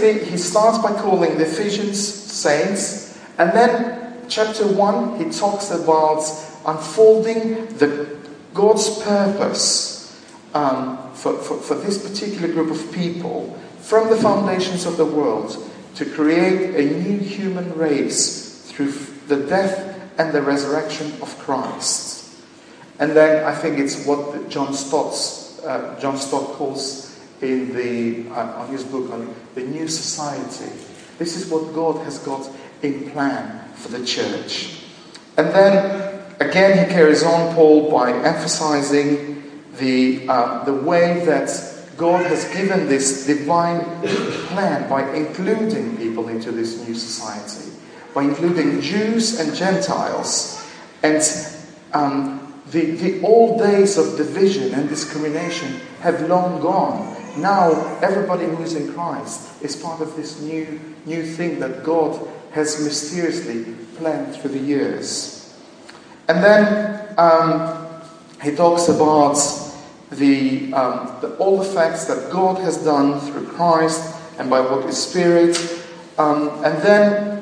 basically, he starts by calling the Ephesians saints, and then chapter 1, he talks about unfolding the God's purpose um, for, for, for this particular group of people from the foundations of the world to create a new human race through the death and the resurrection of Christ. And then I think it's what John Stott's, uh, John Stott calls in the, uh, on his book on the new society. This is what God has got in plan for the church. And then again, he carries on, Paul, by emphasizing the, uh, the way that God has given this divine plan by including people into this new society, by including Jews and Gentiles. And um, the, the old days of division and discrimination have long gone. Now, everybody who is in Christ is part of this new, new thing that God has mysteriously planned through the years. And then um, he talks about the, um, the, all the facts that God has done through Christ and by what His Spirit. Um, and then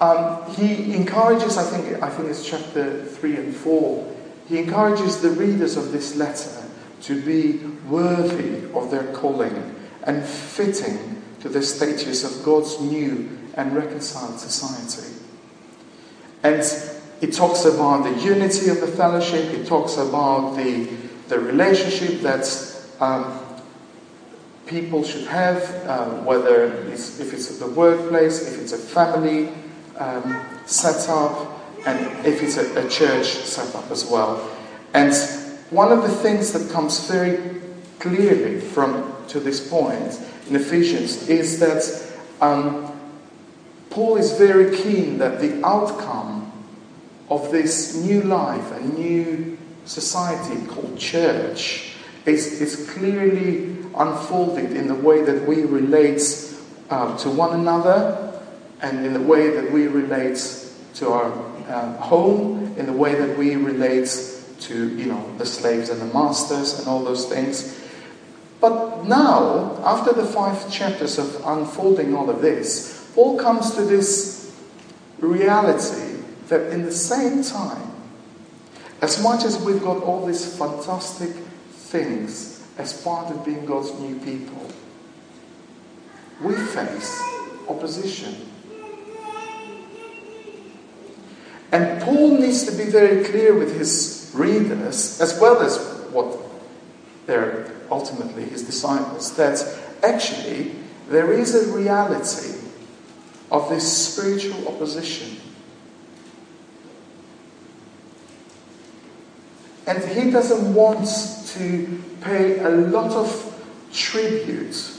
um, he encourages, I think, I think it's chapter 3 and 4, he encourages the readers of this letter to be worthy of their calling and fitting to the status of God's new and reconciled society. And it talks about the unity of the fellowship, it talks about the the relationship that um, people should have, um, whether it's, if it's the workplace, if it's a family um, setup, and if it's a, a church setup as well. And one of the things that comes very clearly from to this point in Ephesians is that um, Paul is very keen that the outcome of this new life, a new society called church is, is clearly unfolded in the way that we relate uh, to one another and in the way that we relate to our uh, home, in the way that we relate to you know the slaves and the masters and all those things. But now, after the five chapters of unfolding all of this, Paul comes to this reality that in the same time as much as we've got all these fantastic things as part of being God's new people, we face opposition. And Paul needs to be very clear with his readers, as well as what they're ultimately his disciples, that actually there is a reality of this spiritual opposition And he doesn't want to pay a lot of tribute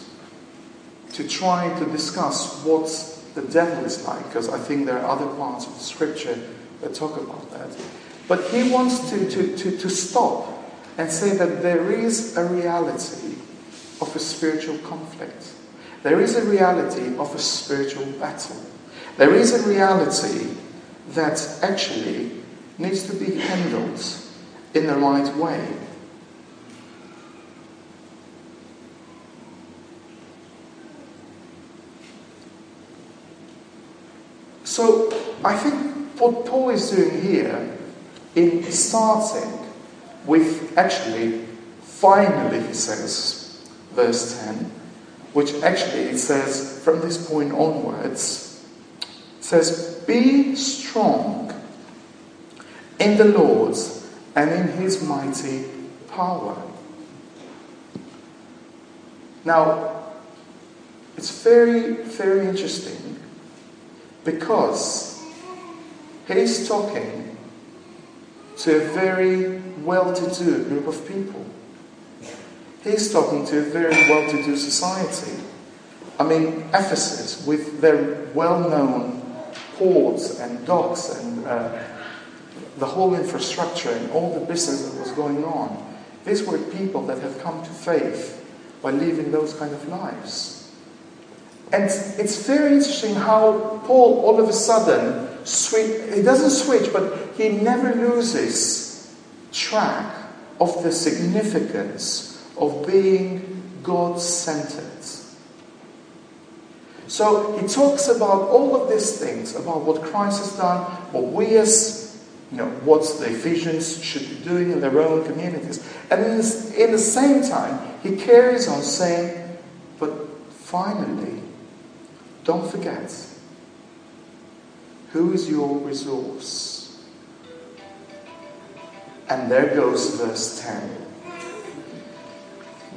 to try to discuss what the devil is like, because I think there are other parts of the scripture that talk about that. But he wants to, to, to, to stop and say that there is a reality of a spiritual conflict. There is a reality of a spiritual battle. There is a reality that actually needs to be handled in the right way. So I think what Paul is doing here in starting with actually, finally, he says, verse 10, which actually it says from this point onwards, says, Be strong in the Lord's and in his mighty power. Now, it's very, very interesting because he's talking to a very well to do group of people. He's talking to a very well to do society. I mean, Ephesus, with their well known ports and docks and uh, the whole infrastructure and all the business that was going on. These were people that had come to faith by living those kind of lives. And it's very interesting how Paul all of a sudden he doesn't switch, but he never loses track of the significance of being God centered. So he talks about all of these things, about what Christ has done, what we as, you know, what the Ephesians should be doing in their own communities. And in, in the same time, he carries on saying, but finally, don't forget, who is your resource? And there goes verse 10.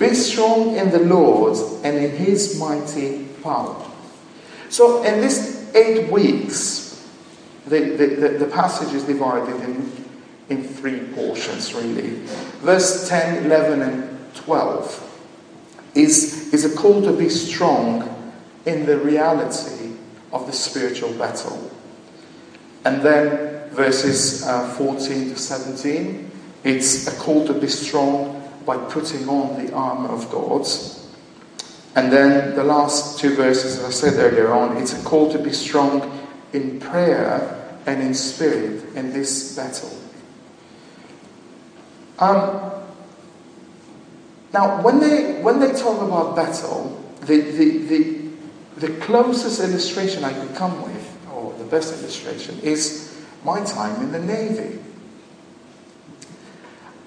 Be strong in the Lord and in his mighty power. So, in these eight weeks, the, the, the, the passage is divided in, in three portions, really. Verse 10, 11, and 12 is, is a call to be strong in the reality of the spiritual battle. And then verses uh, 14 to 17, it's a call to be strong by putting on the armor of God. And then the last two verses, as I said earlier on, it's a call to be strong in prayer and in spirit in this battle. Um, now, when they, when they talk about battle, the, the, the, the closest illustration I could come with, or the best illustration, is my time in the Navy.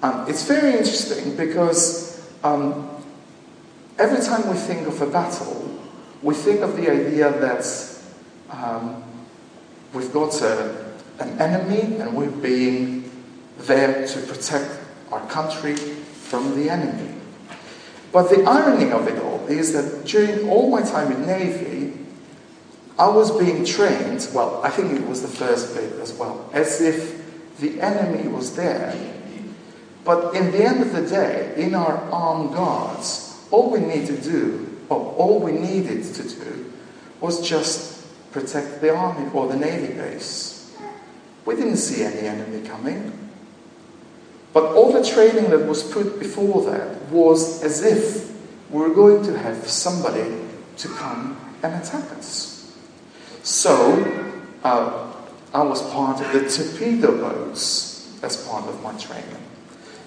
Um, it's very interesting because um, every time we think of a battle, we think of the idea that um, we've got a, an enemy and we're being there to protect our country from the enemy. But the irony of it all is that during all my time in Navy, I was being trained, well, I think it was the first bit as well, as if the enemy was there but in the end of the day, in our armed guards, all we need to do, or all we needed to do, was just protect the army or the navy base. We didn't see any enemy coming. But all the training that was put before that was as if we were going to have somebody to come and attack us. So, uh, I was part of the torpedo boats as part of my training.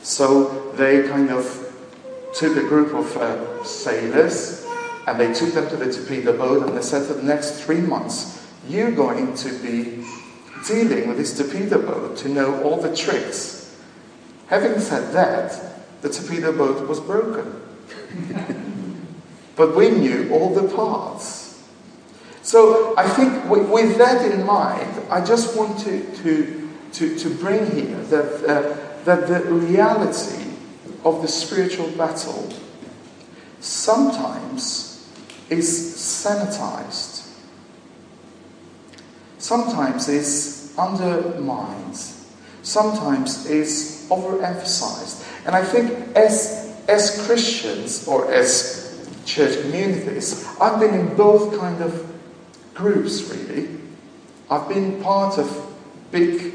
So they kind of took a group of uh, sailors and they took them to the torpedo boat and they said for the next three months, you're going to be dealing with this torpedo boat to know all the tricks. Having said that, the torpedo boat was broken. but we knew all the parts. So I think with that in mind, I just want to, to, to, to bring here that uh, that the reality of the spiritual battle sometimes is sanitized, sometimes is undermined, sometimes is overemphasized. And I think as, as Christians or as church communities, I've been in both kind of groups really. I've been part of big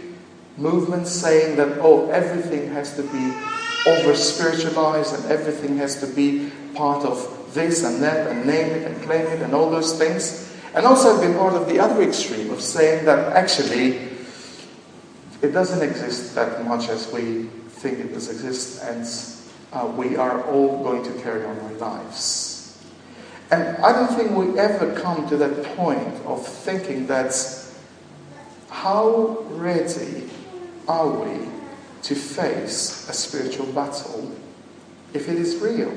movements saying that, oh, everything has to be over spiritualized and everything has to be part of this and that and name it and claim it and all those things. And also I've been part of the other extreme of saying that actually it doesn't exist that much as we think it does exist and uh, we are all going to carry on our lives. And I don't think we ever come to that point of thinking that how ready are we to face a spiritual battle if it is real?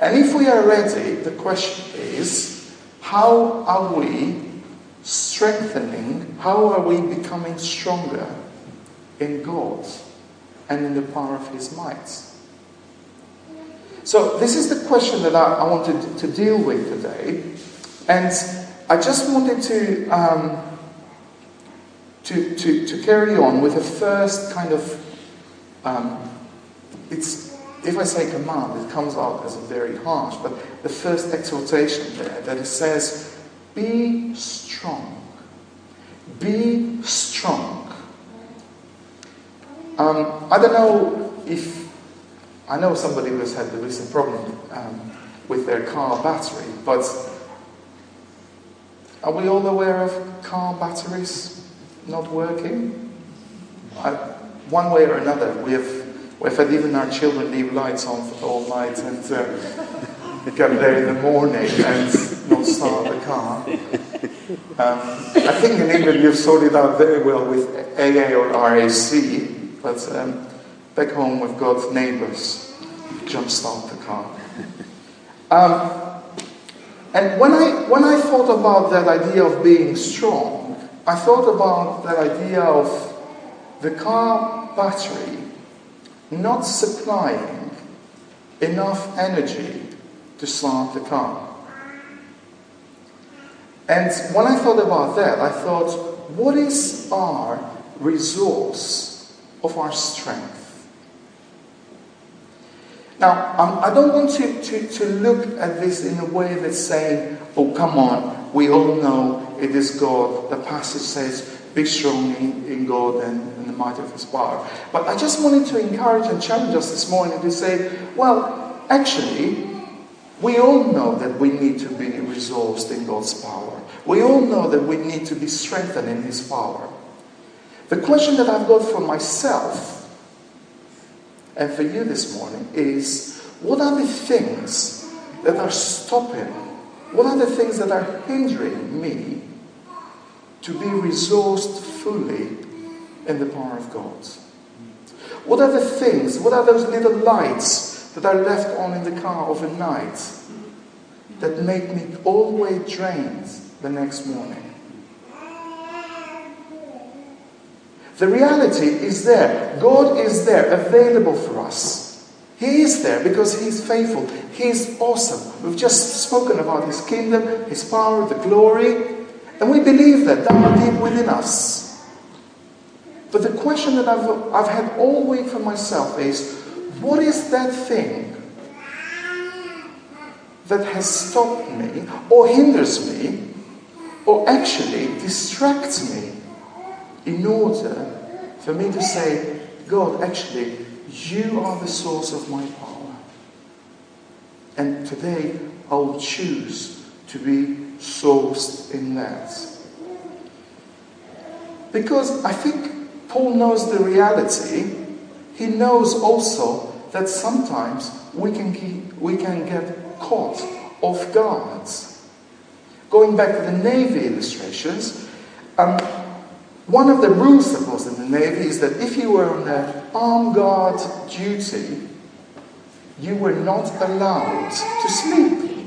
And if we are ready, the question is how are we strengthening, how are we becoming stronger in God and in the power of His might? So, this is the question that I, I wanted to deal with today. And I just wanted to um, to, to, to carry on with the first kind of, um, it's, if I say command, it comes out as very harsh, but the first exhortation there that it says, be strong. Be strong. Um, I don't know if, I know somebody who has had the recent problem um, with their car battery, but are we all aware of car batteries? not working. I, one way or another, we have, we've had even our children leave lights on all night and uh, get there in the morning and not start the car. Um, I think in England you've sorted out very well with AA or RAC, but um, back home with God's got neighbours. Jumpstart the car. Um, and when I, when I thought about that idea of being strong, I thought about that idea of the car battery not supplying enough energy to start the car. And when I thought about that, I thought, what is our resource of our strength? Now, I don't want to, to, to look at this in a way that's saying, oh, come on, we all know it is God. The passage says, be strong in, in God and in the might of his power. But I just wanted to encourage and challenge us this morning to say, well, actually, we all know that we need to be resourced in God's power. We all know that we need to be strengthened in His power. The question that I've got for myself and for you this morning is what are the things that are stopping, what are the things that are hindering me to be resourced fully in the power of God? What are the things, what are those little lights that are left on in the car overnight that make me always drained the next morning? The reality is there. God is there, available for us. He is there because He's faithful. He's awesome. We've just spoken about His kingdom, His power, the glory, and we believe that down deep within us. But the question that I've, I've had all week for myself is what is that thing that has stopped me or hinders me or actually distracts me in order for me to say, God, actually, you are the source of my power. And today I will choose to be sourced in that. Because I think Paul knows the reality. He knows also that sometimes we can, keep, we can get caught off guard. Going back to the Navy illustrations, um, one of the rules that was in the Navy is that if you were on an armed guard duty, you were not allowed to sleep.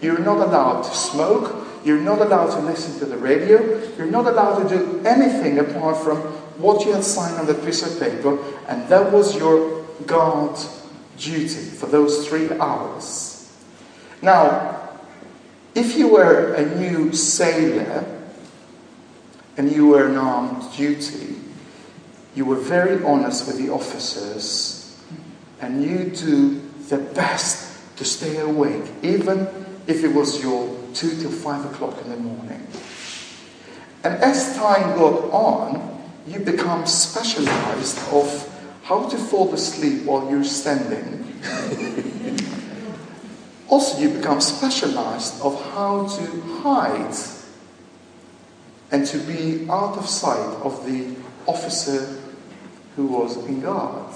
You're not allowed to smoke. You're not allowed to listen to the radio. You're not allowed to do anything apart from what you had signed on that piece of paper, and that was your guard duty for those three hours. Now, if you were a new sailor, and you were on armed duty, you were very honest with the officers and you do the best to stay awake, even if it was your two till five o'clock in the morning. And as time got on, you become specialized of how to fall asleep while you're standing. also, you become specialized of how to hide and to be out of sight of the officer who was in guard.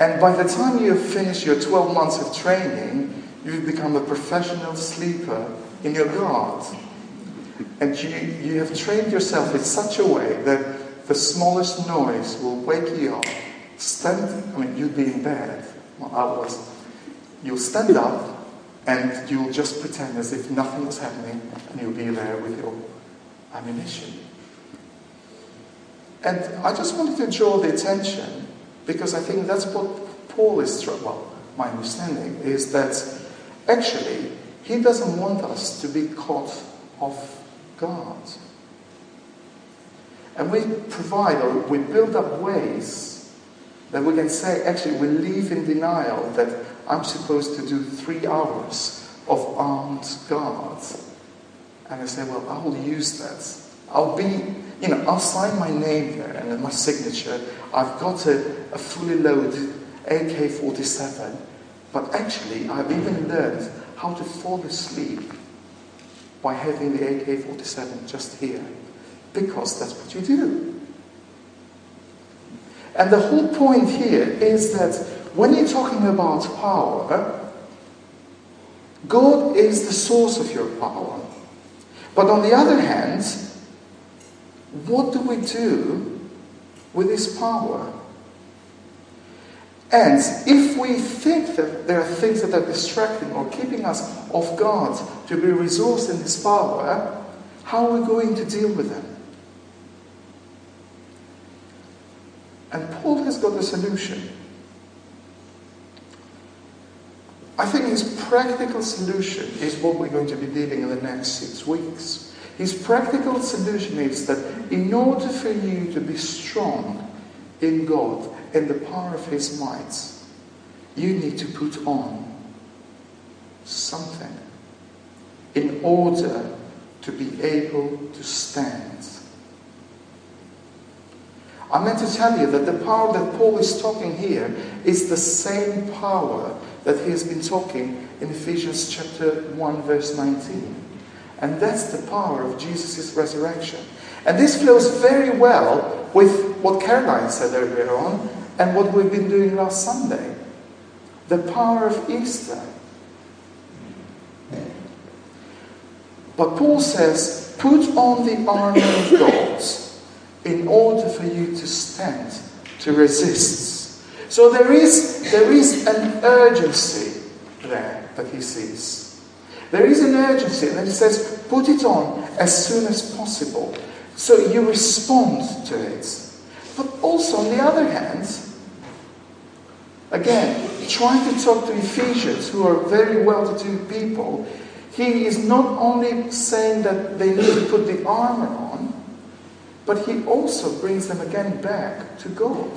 And by the time you have finished your 12 months of training, you've become a professional sleeper in your guard. And you, you have trained yourself in such a way that the smallest noise will wake you up. Stand, I mean, you'd be in bed. Well, I was. You'll stand up and you'll just pretend as if nothing was happening and you'll be there with your ammunition. And I just wanted to draw the attention because I think that's what Paul is, well, my understanding is that actually he doesn't want us to be caught off guard. And we provide or we build up ways that we can say, actually, we live in denial that I'm supposed to do three hours of armed guards and I say, well, I will use that. I'll be, you know, I'll sign my name there and my signature. I've got a, a fully loaded AK 47. But actually, I've even learned how to fall asleep by having the AK 47 just here. Because that's what you do. And the whole point here is that when you're talking about power, God is the source of your power. But on the other hand, what do we do with this power? And if we think that there are things that are distracting or keeping us off guard to be resourced in this power, how are we going to deal with them? And Paul has got a solution. I think his practical solution is what we're going to be dealing in the next six weeks. His practical solution is that in order for you to be strong in God and the power of His might, you need to put on something in order to be able to stand. I meant to tell you that the power that Paul is talking here is the same power that he has been talking in Ephesians chapter 1 verse 19. And that's the power of Jesus' resurrection. And this flows very well with what Caroline said earlier on and what we've been doing last Sunday. The power of Easter. But Paul says, put on the armor of God in order for you to stand, to resist. So there is, there is an urgency there that he sees. There is an urgency, and he says, put it on as soon as possible. So you respond to it. But also, on the other hand, again, trying to talk to Ephesians, who are very well to do people, he is not only saying that they need to put the armor on, but he also brings them again back to God.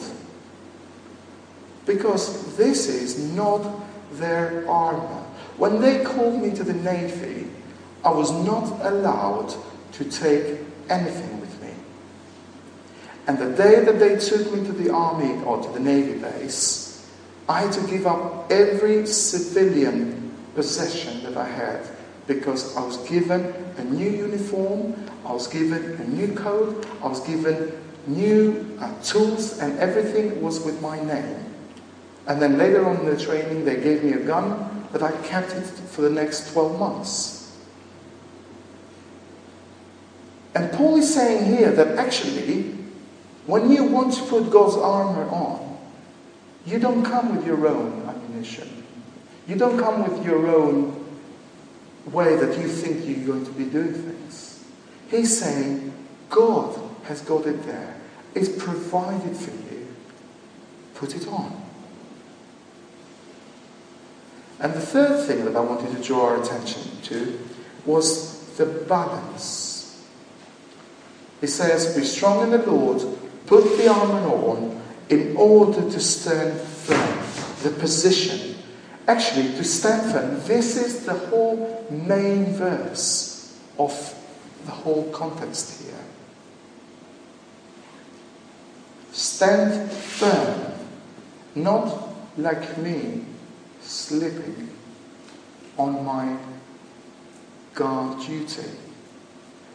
Because this is not their armor. When they called me to the Navy, I was not allowed to take anything with me. And the day that they took me to the army or to the Navy base, I had to give up every civilian possession that I had because I was given a new uniform, I was given a new coat, I was given new uh, tools, and everything was with my name. And then later on in the training, they gave me a gun that I kept it for the next 12 months. And Paul is saying here that actually, when you want to put God's armor on, you don't come with your own ammunition. You don't come with your own way that you think you're going to be doing things. He's saying, God has got it there. It's provided for you. Put it on. And the third thing that I wanted to draw our attention to was the balance. He says, Be strong in the Lord, put the armor on in order to stand firm. The position Actually, to stand firm, this is the whole main verse of the whole context here. Stand firm, not like me slipping on my guard duty.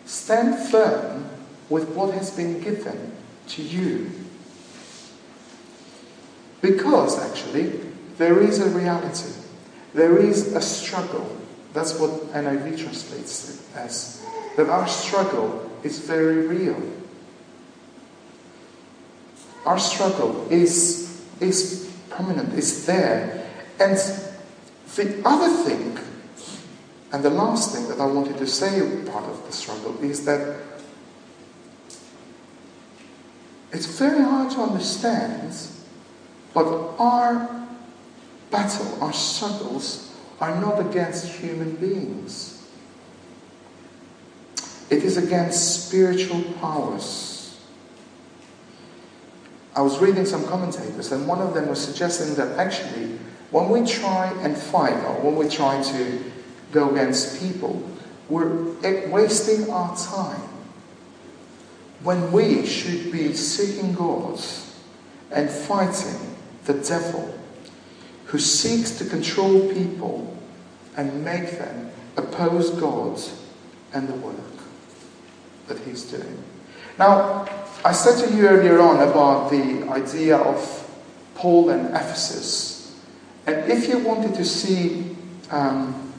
Stand firm with what has been given to you. Because, actually, there is a reality. There is a struggle. That's what NIV translates it as. That our struggle is very real. Our struggle is, is permanent, is there. And the other thing, and the last thing that I wanted to say part of the struggle is that it's very hard to understand, but our battle, our struggles, are not against human beings. It is against spiritual powers. I was reading some commentators, and one of them was suggesting that actually, when we try and fight, or when we try to go against people, we're wasting our time when we should be seeking God and fighting the devil who seeks to control people and make them oppose God and the work that he's doing. Now, I said to you earlier on about the idea of Paul and Ephesus. And if you wanted to see, um,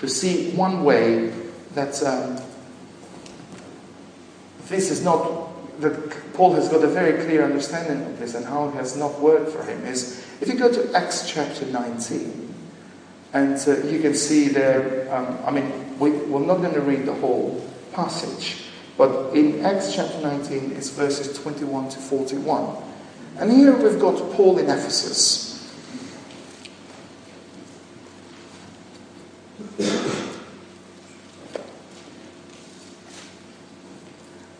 to see one way that um, this is not that Paul has got a very clear understanding of this and how it has not worked for him is if you go to Acts chapter 19, and uh, you can see there, um, I mean, we, we're not going to read the whole passage, but in Acts chapter 19, it's verses 21 to 41. And here we've got Paul in Ephesus.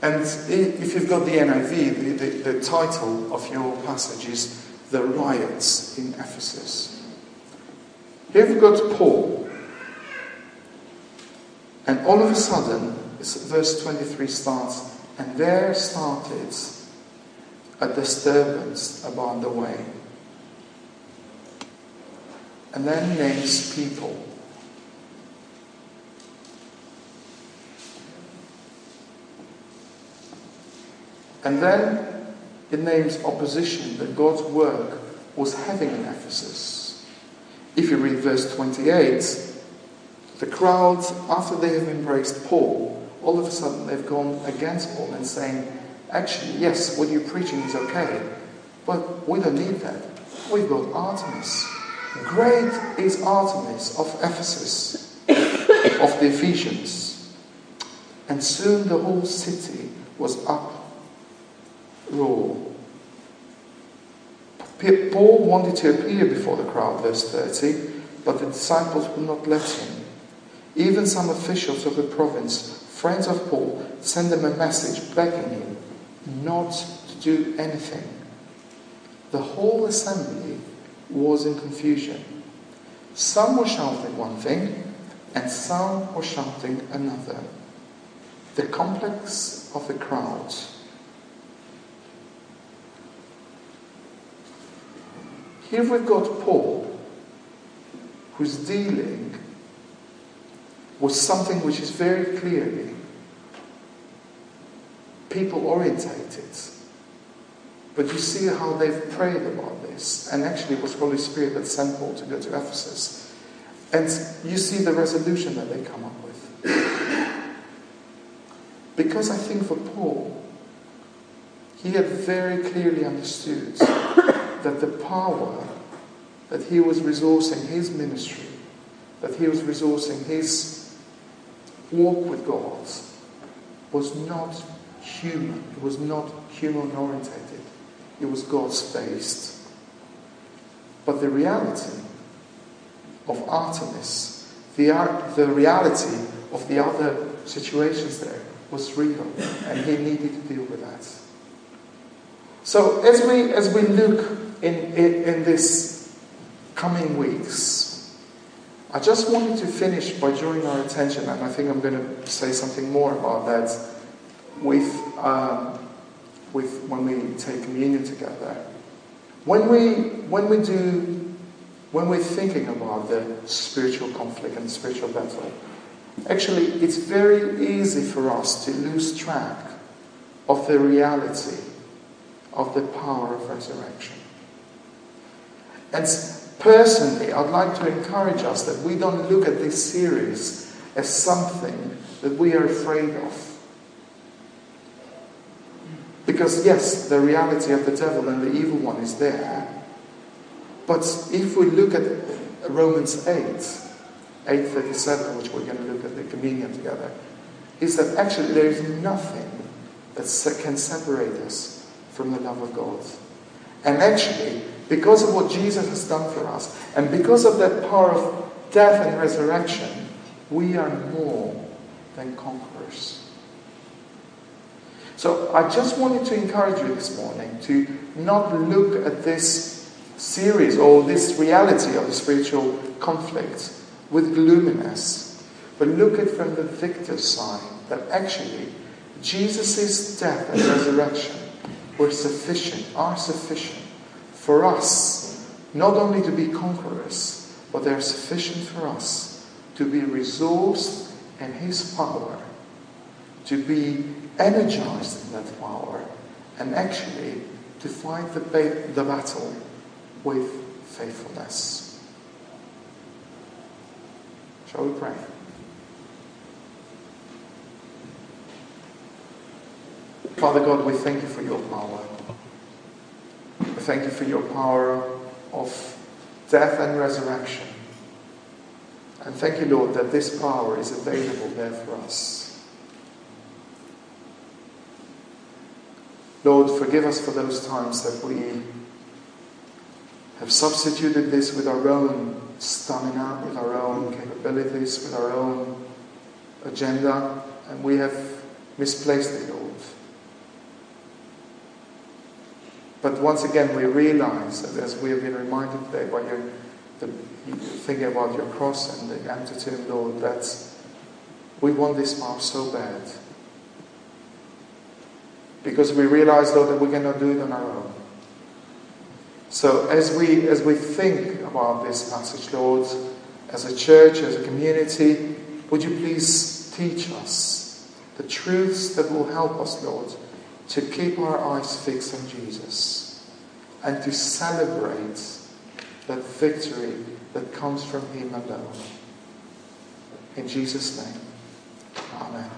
And if you've got the NIV, the, the, the, title of your passage is The Riots in Ephesus. Here we've got Paul. And all of a sudden, verse 23 starts, and there started a disturbance about the way. And then names people. And then it names opposition that God's work was having in Ephesus. If you read verse 28, the crowds, after they have embraced Paul, all of a sudden they've gone against Paul and saying, actually, yes, what you're preaching is okay, but we don't need that. We've got Artemis. Great is Artemis of Ephesus, of the Ephesians. And soon the whole city was up raw. Paul wanted to appear before the crowd, verse 30, but the disciples would not let him. Even some officials of the province, friends of Paul, sent him a message begging him not to do anything. The whole assembly was in confusion. Some were shouting one thing, and some were shouting another. The complex of the crowd Here we've got Paul, who's dealing with something which is very clearly people orientated. But you see how they've prayed about this. And actually, it was Holy Spirit that sent Paul to go to Ephesus. And you see the resolution that they come up with. Because I think for Paul, he had very clearly understood that the power that he was resourcing his ministry, that he was resourcing his walk with God, was not human. It was not human orientated. It was God's based. But the reality of Artemis, the, the reality of the other situations there was real, and he needed to deal with that. So as we as we look in, in, in this coming weeks, I just wanted to finish by drawing our attention, and I think I'm going to say something more about that with, um, with when we take communion together. When we, when we do, when we're thinking about the spiritual conflict and spiritual battle, actually it's very easy for us to lose track of the reality of the power of resurrection. And personally, I'd like to encourage us that we don't look at this series as something that we are afraid of. Because, yes, the reality of the devil and the evil one is there. But if we look at Romans 8, 8.37, which we're going to look at the communion together, is that actually there is nothing that can separate us from the love of God. And actually, because of what Jesus has done for us, and because of that power of death and resurrection, we are more than conquerors. So I just wanted to encourage you this morning to not look at this series or this reality of the spiritual conflict with gloominess, but look at from the victor's side that actually Jesus' death and resurrection were sufficient, are sufficient for us not only to be conquerors, but they're sufficient for us to be resourced in His power, to be energized in that power, and actually to fight the, ba- the battle with faithfulness. Shall we pray? Father God, we thank you for your power. Thank you for your power of death and resurrection. And thank you, Lord, that this power is available there for us. Lord, forgive us for those times that we have substituted this with our own stamina, with our own capabilities, with our own agenda, and we have misplaced it, Lord. But once again, we realize, as we have been reminded today by your, the, thinking about your cross and the empty tomb, Lord, that we want this power so bad. Because we realize, Lord, that we cannot do it on our own. So as we as we think about this passage, Lord, as a church, as a community, would you please teach us the truths that will help us, Lord, to keep our eyes fixed on Jesus and to celebrate that victory that comes from Him alone. In Jesus' name, Amen.